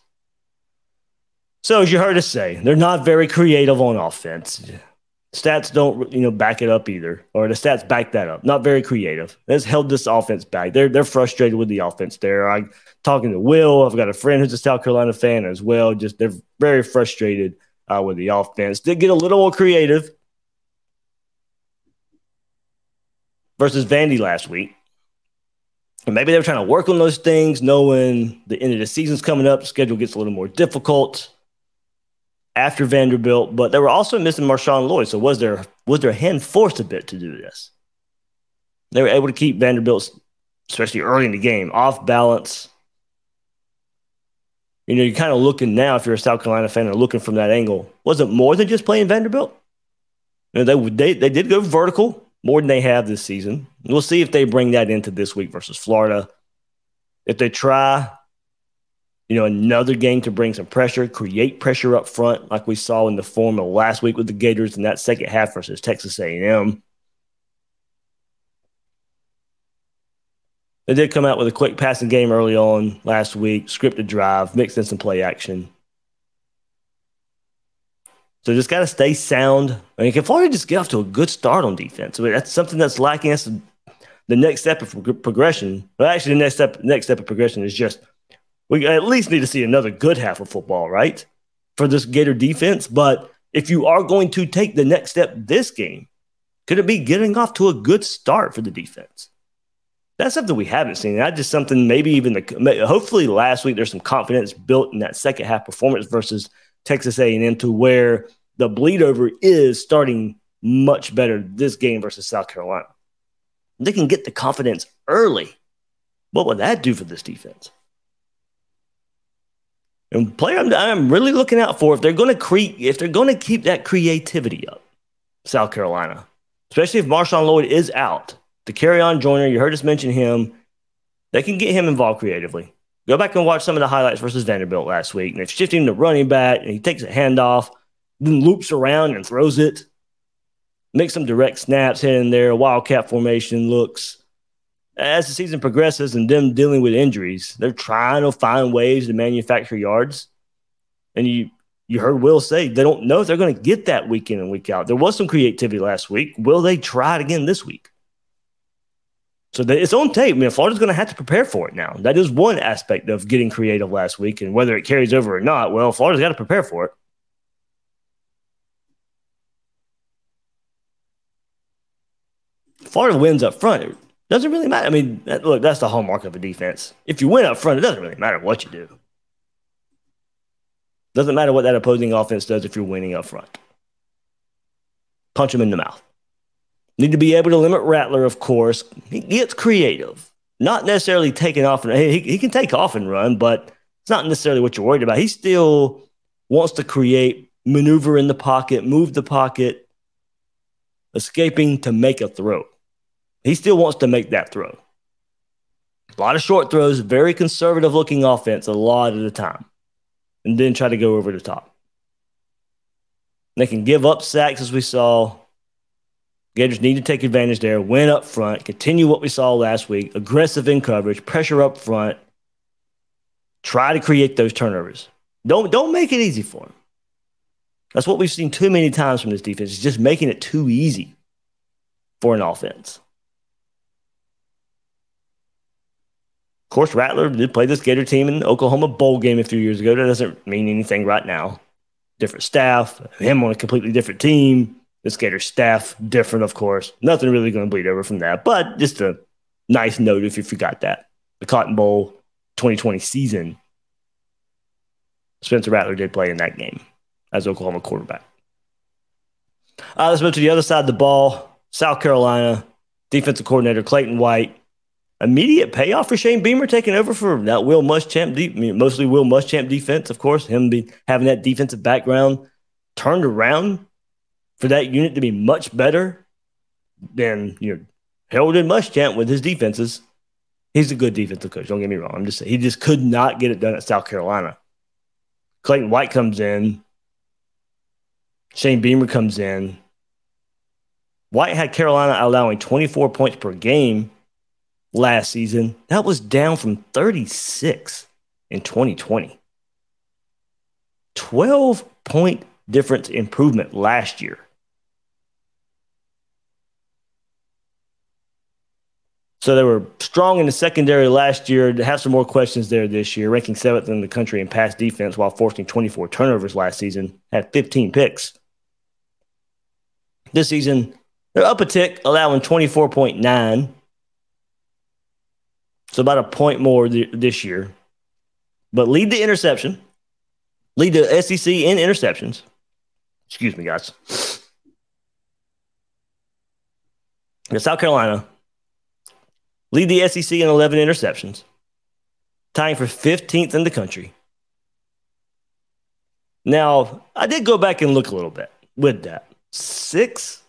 A: So, as you heard us say, they're not very creative on offense. Stats don't, you know, back it up either, or the stats back that up. Not very creative. That's held this offense back. They're they're frustrated with the offense. There, I talking to Will. I've got a friend who's a South Carolina fan as well. Just they're very frustrated uh, with the offense. Did get a little more creative versus Vandy last week. And maybe they were trying to work on those things, knowing the end of the season's coming up, schedule gets a little more difficult after Vanderbilt, but they were also missing Marshawn Lloyd. So was their was their hand forced a bit to do this? They were able to keep Vanderbilt, especially early in the game, off balance. You know, you're kind of looking now, if you're a South Carolina fan, and looking from that angle. Was it more than just playing Vanderbilt? You know, they, they, they did go vertical more than they have this season. We'll see if they bring that into this week versus Florida. If they try, you know, another game to bring some pressure, create pressure up front, like we saw in the form of last week with the Gators in that second half versus Texas A&M. They did come out with a quick passing game early on last week, scripted drive, mixed in some play action. So just got to stay sound. I mean, can Florida just get off to a good start on defense? I mean, that's something that's lacking. That's the next step of progression. But actually, the next step, next step of progression is just we at least need to see another good half of football, right, for this Gator defense. But if you are going to take the next step this game, could it be getting off to a good start for the defense? That's something we haven't seen. That's just something maybe even the hopefully last week there's some confidence built in that second half performance versus Texas A&M to where the bleed over is starting much better this game versus South Carolina. They can get the confidence early. What would that do for this defense? And player, I'm, I'm really looking out for if they're going to create, if they're going to keep that creativity up, South Carolina, especially if Marshawn Lloyd is out. Dakereon Joyner, you heard us mention him. They can get him involved creatively. Go back and watch some of the highlights versus Vanderbilt last week. And they're shifting to running back, and he takes a handoff, then loops around and throws it. Makes some direct snaps here and there, wildcat formation looks. As the season progresses and them dealing with injuries, they're trying to find ways to manufacture yards. And you you heard Will say they don't know if they're going to get that week in and week out. There was some creativity last week. Will they try it again this week? So it's on tape. I mean, Florida's going to have to prepare for it now. That is one aspect of getting creative last week, and whether it carries over or not, well, Florida's got to prepare for it. Florida wins up front. It doesn't really matter. I mean, that, look, that's the hallmark of a defense. If you win up front, it doesn't really matter what you do. Doesn't matter what that opposing offense does if you're winning up front. Punch them in the mouth. Need to be able to limit Rattler, of course. He gets creative, not necessarily taking off and he, he can take off and run, but it's not necessarily what you're worried about. He still wants to create, maneuver in the pocket, move the pocket, escaping to make a throw. He still wants to make that throw. A lot of short throws, very conservative looking offense a lot of the time, and then try to go over the top. They can give up sacks as we saw. Gators need to take advantage there, win up front, continue what we saw last week, aggressive in coverage, pressure up front, try to create those turnovers. Don't don't make it easy for them. That's what we've seen too many times from this defense. It's just making it too easy for an offense. Of course, Rattler did play this Gator team in the Oklahoma Bowl game a few years ago. That doesn't mean anything right now. Different staff, him on a completely different team. This Gator staff different, of course. Nothing really going to bleed over from that, but just a nice note if you forgot that. The Cotton Bowl 2020 season, Spencer Rattler did play in that game as Oklahoma quarterback. Uh, let's move to the other side of the ball. South Carolina defensive coordinator Clayton White. Immediate payoff for Shane Beamer taking over for that Will Muschamp, de- I mean, mostly Will Muschamp defense, of course. Him be, having that defensive background turned around for that unit to be much better than you know Harold and Muschamp with his defenses. He's a good defensive coach. Don't get me wrong. I'm just saying he just could not get it done at South Carolina. Clayton White comes in. Shane Beamer comes in. White had Carolina allowing 24 points per game last season. That was down from 36 in 2020. 12 point difference improvement last year. So they were strong in the secondary last year. Have some more questions there this year, ranking seventh in the country in pass defense while forcing 24 turnovers last season, had 15 picks. This season, they're up a tick, allowing 24.9. So about a point more th- this year. But lead the interception, lead the SEC in interceptions. Excuse me, guys. South Carolina lead the SEC in 11 interceptions, tying for 15th in the country. Now, I did go back and look a little bit with that. Six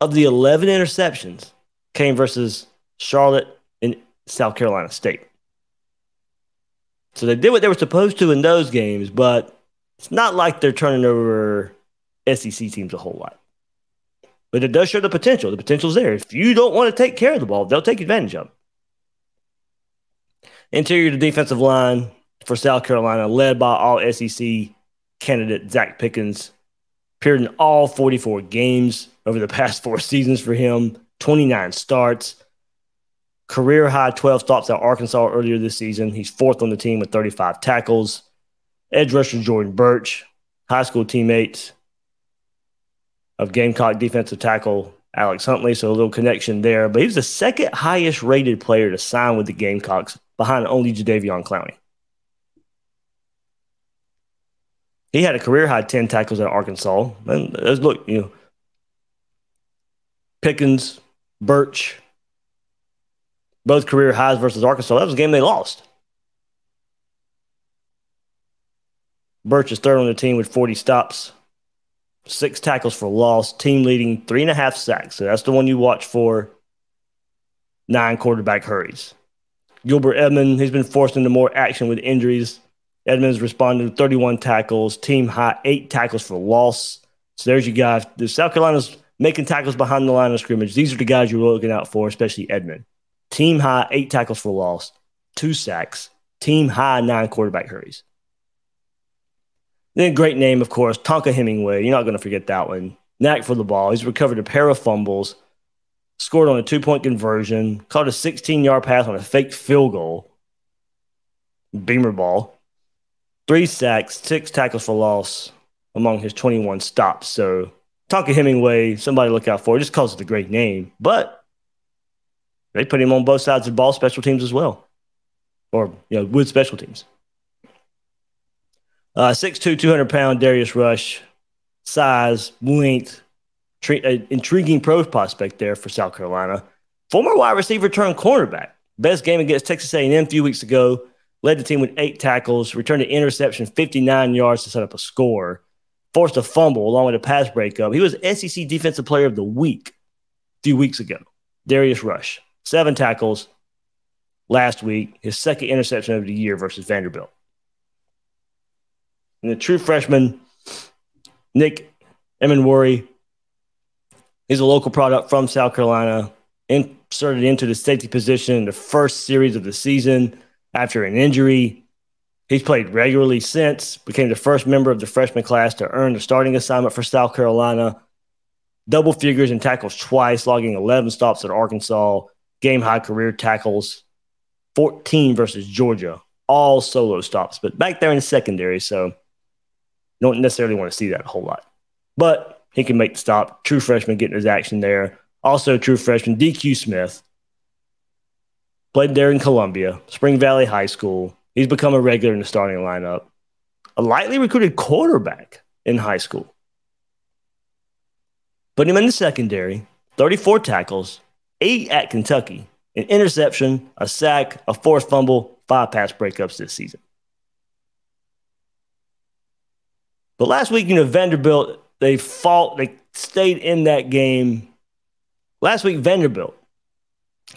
A: of the 11 interceptions came versus Charlotte and South Carolina State. So they did what they were supposed to in those games, but it's not like they're turning over SEC teams a whole lot. But it does show the potential. The potential's there. If you don't want to take care of the ball, they'll take advantage of it. Interior to defensive line for South Carolina, led by all SEC candidate Zacch Pickens, appeared in all 44 games over the past four seasons for him, 29 starts, career high 12 stops at Arkansas earlier this season. He's fourth on the team with 35 tackles. Edge rusher Jordan Burch, high school teammates of Gamecock defensive tackle Alex Huntley. So a little connection there. But he was the second highest rated player to sign with the Gamecocks behind only Jadeveon Clowney. He had a career high 10 tackles at Arkansas. And uh, look, you know, Pickens, Burch, both career highs versus Arkansas. That was a game they lost. Burch is third on the team with 40 stops, six tackles for loss, team leading three and a half sacks. So that's the one you watch for. Nine quarterback hurries. Gilbert Edmond, he's been forced into more action with injuries. Edmonds responded to 31 tackles, team high eight tackles for loss. So there's your guys. The South Carolina's making tackles behind the line of scrimmage. These are the guys you're looking out for, especially Edmond. Team high eight tackles for loss, two sacks, team high nine quarterback hurries. Then great name, of course, Tonka Hemingway. You're not going to forget that one. Knack for the ball. He's recovered a pair of fumbles, scored on a two point conversion, caught a 16 yard pass on a fake field goal, beamer ball, three sacks, six tackles for loss among his 21 stops. So Tonka Hemingway, somebody look out for, It just calls it a great name. But they put him on both sides of the ball, special teams as well, or you know, with special teams. Uh, 6'2", 200 pound Darius Rush, size, length, uh, intriguing pro prospect there for South Carolina. Former wide receiver turned cornerback. Best game against Texas A&M a few weeks ago. Led the team with eight tackles, returned an interception, 59 yards to set up a score. Forced a fumble along with a pass breakup. He was SEC Defensive Player of the Week a few weeks ago. Darius Rush, seven tackles last week, his second interception of the year versus Vanderbilt. And the true freshman, Nick Emmanwori, he's a local product from South Carolina, inserted into the safety position in the first series of the season after an injury. He's played regularly since, became the first member of the freshman class to earn the starting assignment for South Carolina. Double figures and tackles twice, logging 11 stops at Arkansas, game high career tackles, 14 versus Georgia, all solo stops, but back there in the secondary. So don't necessarily want to see that a whole lot. But he can make the stop. True freshman getting his action there. Also, true freshman DQ Smith played there in Columbia, Spring Valley High School. He's become a regular in the starting lineup. A lightly recruited quarterback in high school. Put him in the secondary, 34 tackles, eight at Kentucky, an interception, a sack, a forced fumble, five pass breakups this season. But last week, you know, Vanderbilt, they fought, they stayed in that game. Last week, Vanderbilt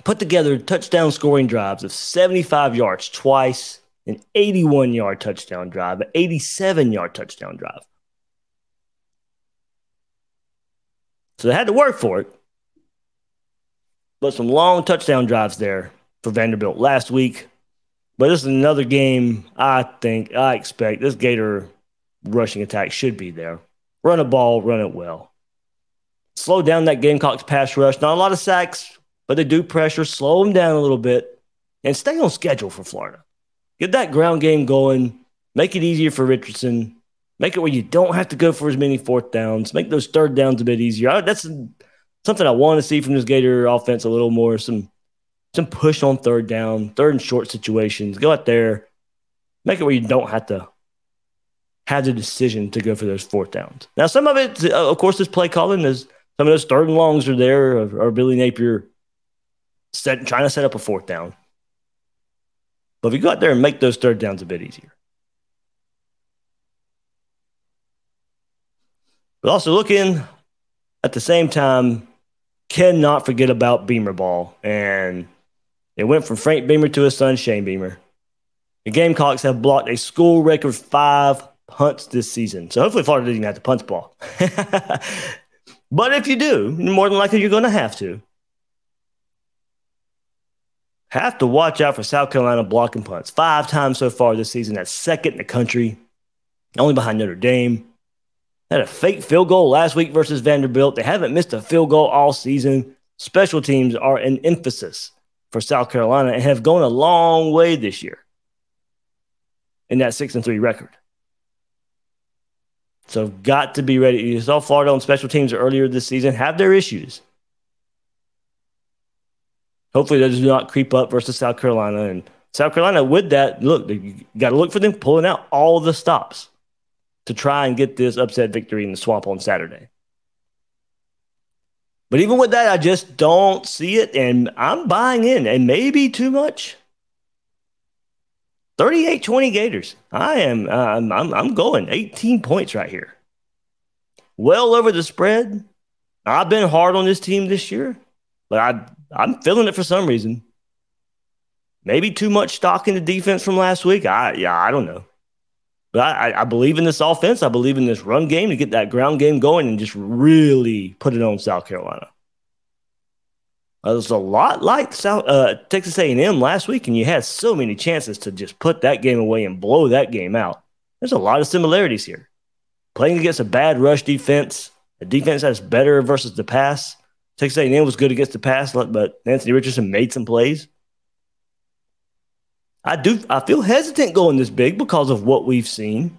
A: put together touchdown scoring drives of 75 yards twice, an 81 yard touchdown drive, an 87 yard touchdown drive. So they had to work for it. But some long touchdown drives there for Vanderbilt last week. But this is another game I think, I expect this Gator rushing attack should be there. Run a ball, run it well. Slow down that Gamecocks pass rush. Not a lot of sacks, but they do pressure. Slow them down a little bit and stay on schedule for Florida. Get that ground game going. Make it easier for Richardson. Make it where you don't have to go for as many fourth downs. Make those third downs a bit easier. That's something I want to see from this Gator offense a little more. Some some push on third down, third and short situations. Go out there, make it where you don't have to have the decision to go for those fourth downs. Now, some of it, uh, of course, is play calling. Is some of those third and longs are there, or, or Billy Napier set, trying to set up a fourth down. But if you go out there and make those third downs a bit easier. But also looking at the same time, cannot forget about Beamer ball. And it went from Frank Beamer to his son, Shane Beamer. The Gamecocks have blocked a school record five punts this season. So hopefully Florida doesn't have to punt the ball. but if you do, more than likely you're going to have to. Have to watch out for South Carolina blocking punts. Five times so far this season. That's second in the country, only behind Notre Dame. Had a fake field goal last week versus Vanderbilt. They haven't missed a field goal all season. Special teams are an emphasis for South Carolina and have gone a long way this year in that six and three record. So got to be ready. You saw Florida on special teams earlier this season have their issues. Hopefully, those do not creep up versus South Carolina. And South Carolina, with that, look, you got to look for them pulling out all the stops to try and get this upset victory in the swamp on Saturday. But even with that, I just don't see it, and I'm buying in, and maybe too much. 38 20 Gators. I am, I'm, I'm, I'm going 18 points right here. Well over the spread. I've been hard on this team this year, but I, I'm feeling it for some reason. Maybe too much stock in the defense from last week. I yeah, I don't know. But I, I believe in this offense. I believe in this run game to get that ground game going and just really put it on South Carolina. Uh, it was a lot like South uh, Texas A&M last week, and you had so many chances to just put that game away and blow that game out. There's a lot of similarities here. Playing against a bad rush defense, a defense that's better versus the pass. Texas A&M was good against the pass, but Anthony Richardson made some plays. I do. I feel hesitant going this big because of what we've seen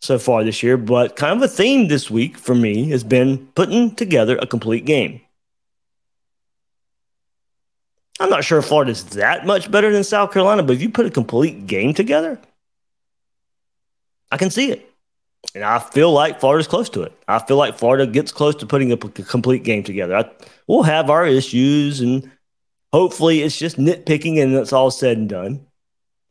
A: so far this year. But kind of a theme this week for me has been putting together a complete game. I'm not sure if Florida's that much better than South Carolina, but if you put a complete game together, I can see it. And I feel like Florida's close to it. I feel like Florida gets close to putting a complete game together. I, we'll have our issues and Hopefully, it's just nitpicking and it's all said and done.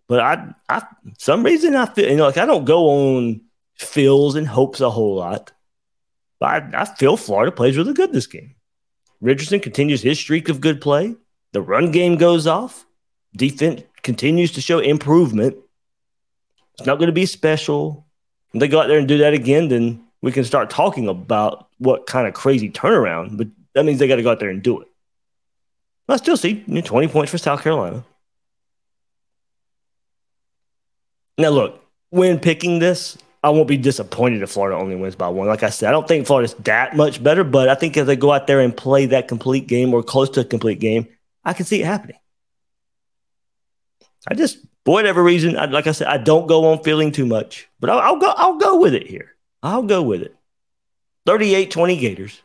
A: But I, I, some reason I feel, you know, like I don't go on feels and hopes a whole lot. But I, I feel Florida plays really good this game. Richardson continues his streak of good play. The run game goes off. Defense continues to show improvement. It's not going to be special. If they go out there and do that again, then we can start talking about what kind of crazy turnaround. But that means they got to go out there and do it. I still see you know, 20 points for South Carolina. Now, look, when picking this, I won't be disappointed if Florida only wins by one. Like I said, I don't think Florida's that much better, but I think if they go out there and play that complete game or close to a complete game, I can see it happening. I just, for whatever reason, I, like I said, I don't go on feeling too much, but I'll, I'll go. I'll go with it here. I'll go with it. 38-20 Gators.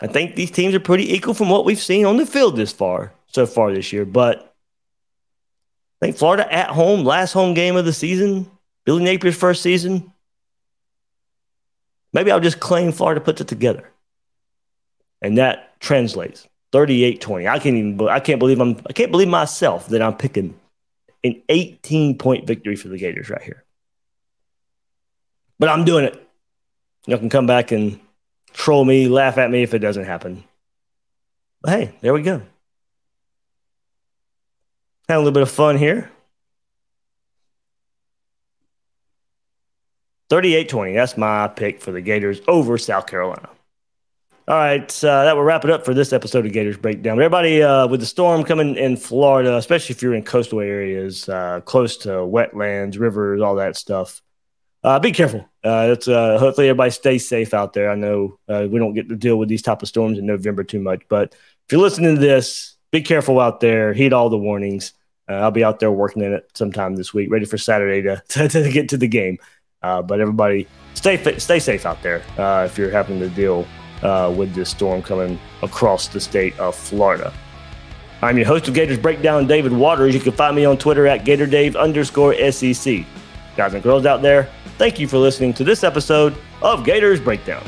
A: I think these teams are pretty equal from what we've seen on the field this far, so far this year. But I think Florida at home, last home game of the season, Billy Napier's first season. Maybe I'll just claim Florida puts it together. And that translates 38-20. I can't even I can't believe I'm I can't believe myself that I'm picking an 18 point victory for the Gators right here. But I'm doing it. Y'all can come back and troll me, laugh at me if it doesn't happen. But hey, there we go. Had a little bit of fun here. 38 20. That's my pick for the Gators over South Carolina. All right, uh, that will wrap it up for this episode of Gators Breakdown. But everybody, uh, with the storm coming in Florida, especially if you're in coastal areas, uh, close to wetlands, rivers, all that stuff, uh, be careful. Uh, it's uh, hopefully everybody stays safe out there. I know uh, we don't get to deal with these type of storms in November too much, but if you're listening to this, be careful out there. Heed all the warnings. Uh, I'll be out there working in it sometime this week, ready for Saturday to to, to get to the game. Uh, but everybody, stay stay safe out there if you're having to deal with this storm coming across the state of Florida. I'm your host of Gators Breakdown, David Waters. You can find me on Twitter at GatorDave underscore SEC. Guys and girls out there, thank you for listening to this episode of Gators Breakdown.